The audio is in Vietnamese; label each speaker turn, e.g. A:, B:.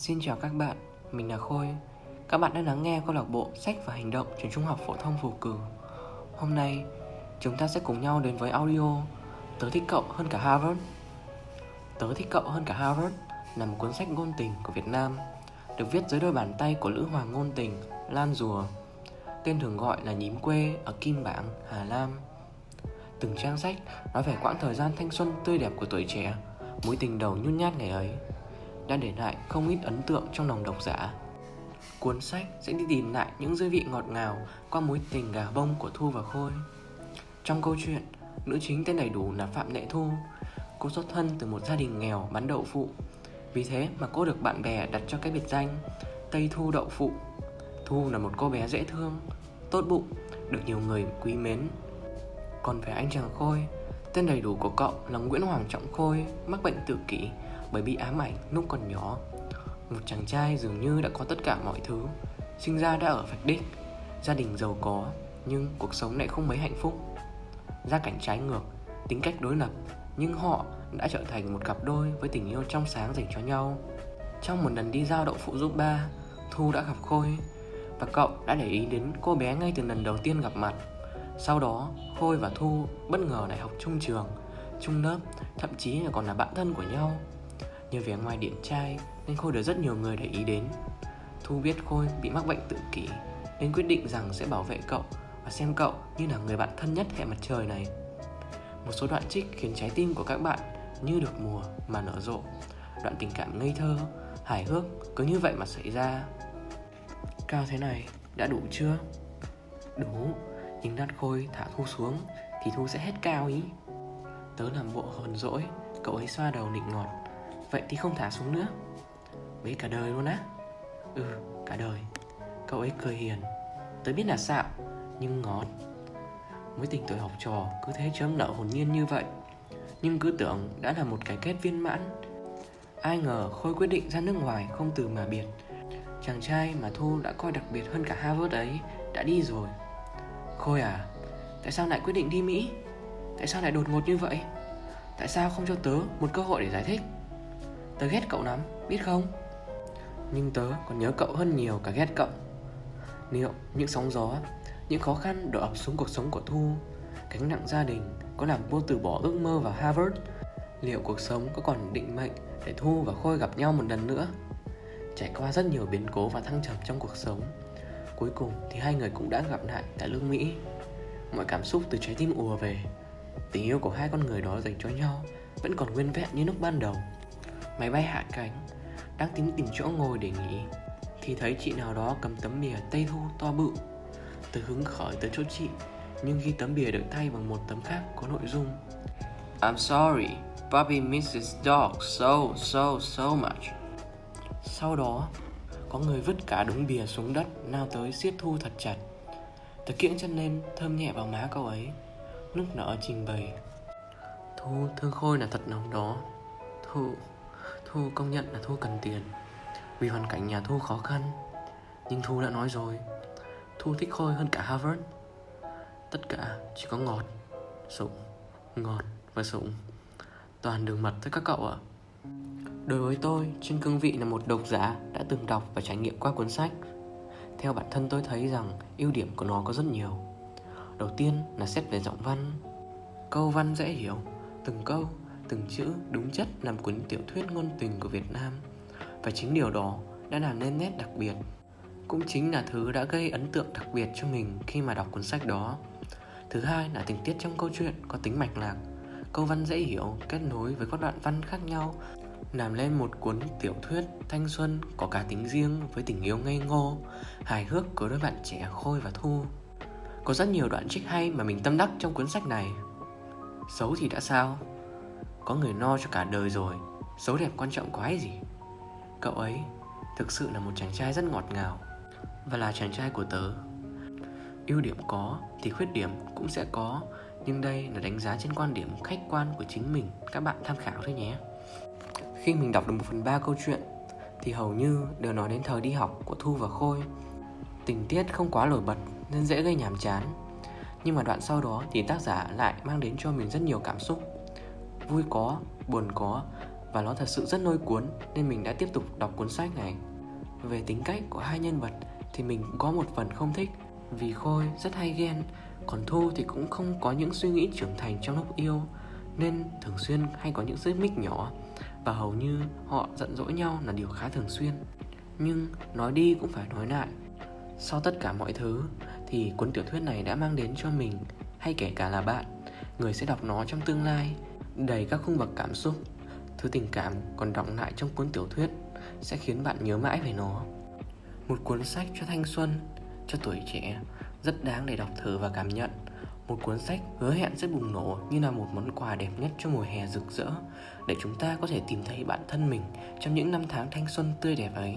A: Xin chào các bạn, mình là Khôi. Các bạn đang lắng nghe câu lạc bộ sách và hành động trường trung học phổ thông Phù Cử. Hôm nay, chúng ta sẽ cùng nhau đến với audio Tớ thích cậu hơn cả Harvard. Tớ thích cậu hơn cả Harvard là một cuốn sách ngôn tình của Việt Nam, được viết dưới đôi bàn tay của lữ hoàng ngôn tình Lan Rùa, tên thường gọi là nhím quê ở Kim Bảng, Hà Nam. Từng trang sách nói về quãng thời gian thanh xuân tươi đẹp của tuổi trẻ, mối tình đầu nhút nhát ngày ấy đã để lại không ít ấn tượng trong lòng độc giả. Cuốn sách sẽ đi tìm lại những dư vị ngọt ngào qua mối tình gà bông của Thu và Khôi. Trong câu chuyện, nữ chính tên đầy đủ là Phạm Lệ Thu. Cô xuất thân từ một gia đình nghèo bán đậu phụ. Vì thế mà cô được bạn bè đặt cho cái biệt danh Tây Thu Đậu Phụ. Thu là một cô bé dễ thương, tốt bụng, được nhiều người quý mến. Còn về anh chàng Khôi, tên đầy đủ của cậu là Nguyễn Hoàng Trọng Khôi, mắc bệnh tự kỷ bởi bị ám ảnh lúc còn nhỏ. Một chàng trai dường như đã có tất cả mọi thứ, sinh ra đã ở vạch đích, gia đình giàu có, nhưng cuộc sống lại không mấy hạnh phúc. Gia cảnh trái ngược, tính cách đối lập, nhưng họ đã trở thành một cặp đôi với tình yêu trong sáng dành cho nhau. Trong một lần đi giao đậu phụ giúp ba, Thu đã gặp Khôi và cậu đã để ý đến cô bé ngay từ lần đầu tiên gặp mặt. Sau đó, Khôi và Thu bất ngờ lại học chung trường, chung lớp, thậm chí là còn là bạn thân của nhau. Nhờ vẻ ngoài điện trai nên Khôi được rất nhiều người để ý đến. Thu biết Khôi bị mắc bệnh tự kỷ Nên quyết định rằng sẽ bảo vệ cậu Và xem cậu như là người bạn thân nhất hệ mặt trời này. Một số đoạn trích khiến trái tim của các bạn như được mùa mà nở rộ. Đoạn tình cảm ngây thơ, hài hước cứ như vậy mà xảy ra. Cao thế này đã đủ chưa? Đủ, nhưng đắt Khôi thả Thu xuống thì Thu sẽ hết cao ý. Tớ làm bộ hờn dỗi, cậu ấy xoa đầu nịnh ngọt Vậy thì không thả xuống nữa. Mấy cả đời luôn á. Ừ cả đời. Cậu ấy cười hiền. Tớ biết là xạo, Nhưng ngọt. Mối tình tuổi học trò, cứ thế chớm nở hồn nhiên như vậy. Nhưng cứ tưởng đã là một cái kết viên mãn. Ai ngờ Khôi quyết định ra nước ngoài không từ mà biệt. Chàng trai mà Thu đã coi đặc biệt hơn cả Harvard ấy Đã đi rồi. Khôi à Tại sao lại quyết định đi Mỹ? Tại sao lại đột ngột như vậy? Tại sao không cho tớ một cơ hội để giải thích? Tớ ghét cậu lắm, biết không? Nhưng tớ còn nhớ cậu hơn nhiều cả ghét cậu. Liệu những sóng gió, những khó khăn đổ ập xuống cuộc sống của Thu Cánh nặng gia đình có làm cô từ bỏ ước mơ vào Harvard? Liệu cuộc sống có còn định mệnh để Thu và Khôi gặp nhau một lần nữa? Trải qua rất nhiều biến cố và thăng trầm trong cuộc sống Cuối cùng thì hai người cũng đã gặp lại tại lương Mỹ. Mọi cảm xúc từ trái tim ùa về. Tình yêu của hai con người đó dành cho nhau Vẫn còn nguyên vẹn như lúc ban đầu. Máy bay hạ cánh Đang tính tìm chỗ ngồi để nghỉ Thì thấy chị nào đó cầm tấm bìa Tây Thu to bự. Tôi hứng khởi tới chỗ chị Nhưng khi tấm bìa được thay bằng một tấm khác có nội dung. I'm sorry, Bobby misses dog so so so much. Sau đó Có người vứt cả đống bìa xuống đất Nào tới siết Thu thật chặt. Tớ kiễng chân lên thơm nhẹ vào má cậu ấy Nước nở trình bày. Thu thương Khôi là thật lòng đó. Thu. Thu công nhận là Thu cần tiền. Vì hoàn cảnh nhà Thu khó khăn Nhưng Thu đã nói rồi Thu thích Khôi hơn cả Harvard. Tất cả chỉ có ngọt Sụng Ngọt và sụng. Toàn đường mật tới các cậu ạ. Đối với tôi, trên cương vị là một độc giả đã từng đọc và trải nghiệm qua cuốn sách. Theo bản thân tôi thấy rằng ưu điểm của nó có rất nhiều. Đầu tiên là xét về giọng văn. Câu văn dễ hiểu, từng câu từng chữ đúng chất làm cuốn tiểu thuyết ngôn tình của Việt Nam. Và chính điều đó đã làm nên nét đặc biệt, cũng chính là thứ đã gây ấn tượng đặc biệt cho mình khi mà đọc cuốn sách đó. Thứ hai là tình tiết trong câu chuyện có tính mạch lạc. Câu văn dễ hiểu, kết nối với các đoạn văn khác nhau, làm lên một cuốn tiểu thuyết thanh xuân có cả tính riêng với tình yêu ngây ngô, hài hước của đôi bạn trẻ khôi và thu. Có rất nhiều đoạn trích hay mà mình tâm đắc trong cuốn sách này. Xấu thì đã sao? Có người no cho cả đời rồi. Xấu đẹp quan trọng quái gì? Cậu ấy thực sự là một chàng trai rất ngọt ngào Và là chàng trai của tớ. Ưu điểm có thì khuyết điểm cũng sẽ có, Nhưng đây là đánh giá trên quan điểm khách quan của chính mình, Các bạn tham khảo thôi nhé. Khi mình đọc được một phần ba câu chuyện, Thì hầu như đều nói đến thời đi học của Thu và Khôi. Tình tiết không quá nổi bật nên dễ gây nhàm chán, Nhưng mà đoạn sau đó thì tác giả lại mang đến cho mình rất nhiều cảm xúc vui có, buồn có và nó thật sự rất lôi cuốn nên mình đã tiếp tục đọc cuốn sách này. Về tính cách của hai nhân vật thì mình có một phần không thích vì Khôi rất hay ghen, còn Thu thì cũng không có những suy nghĩ trưởng thành trong lúc yêu nên thường xuyên hay có những xích mích nhỏ và hầu như họ giận dỗi nhau là điều khá thường xuyên. Nhưng nói đi cũng phải nói lại, sau tất cả mọi thứ thì cuốn tiểu thuyết này đã mang đến cho mình hay kể cả là bạn, người sẽ đọc nó trong tương lai, đầy các khung bậc cảm xúc. Thứ tình cảm còn đọng lại trong cuốn tiểu thuyết sẽ khiến bạn nhớ mãi về nó. Một cuốn sách cho thanh xuân, cho tuổi trẻ, rất đáng để đọc thử và cảm nhận. Một cuốn sách hứa hẹn sẽ bùng nổ như là một món quà đẹp nhất cho mùa hè rực rỡ để chúng ta có thể tìm thấy bản thân mình trong những năm tháng thanh xuân tươi đẹp ấy.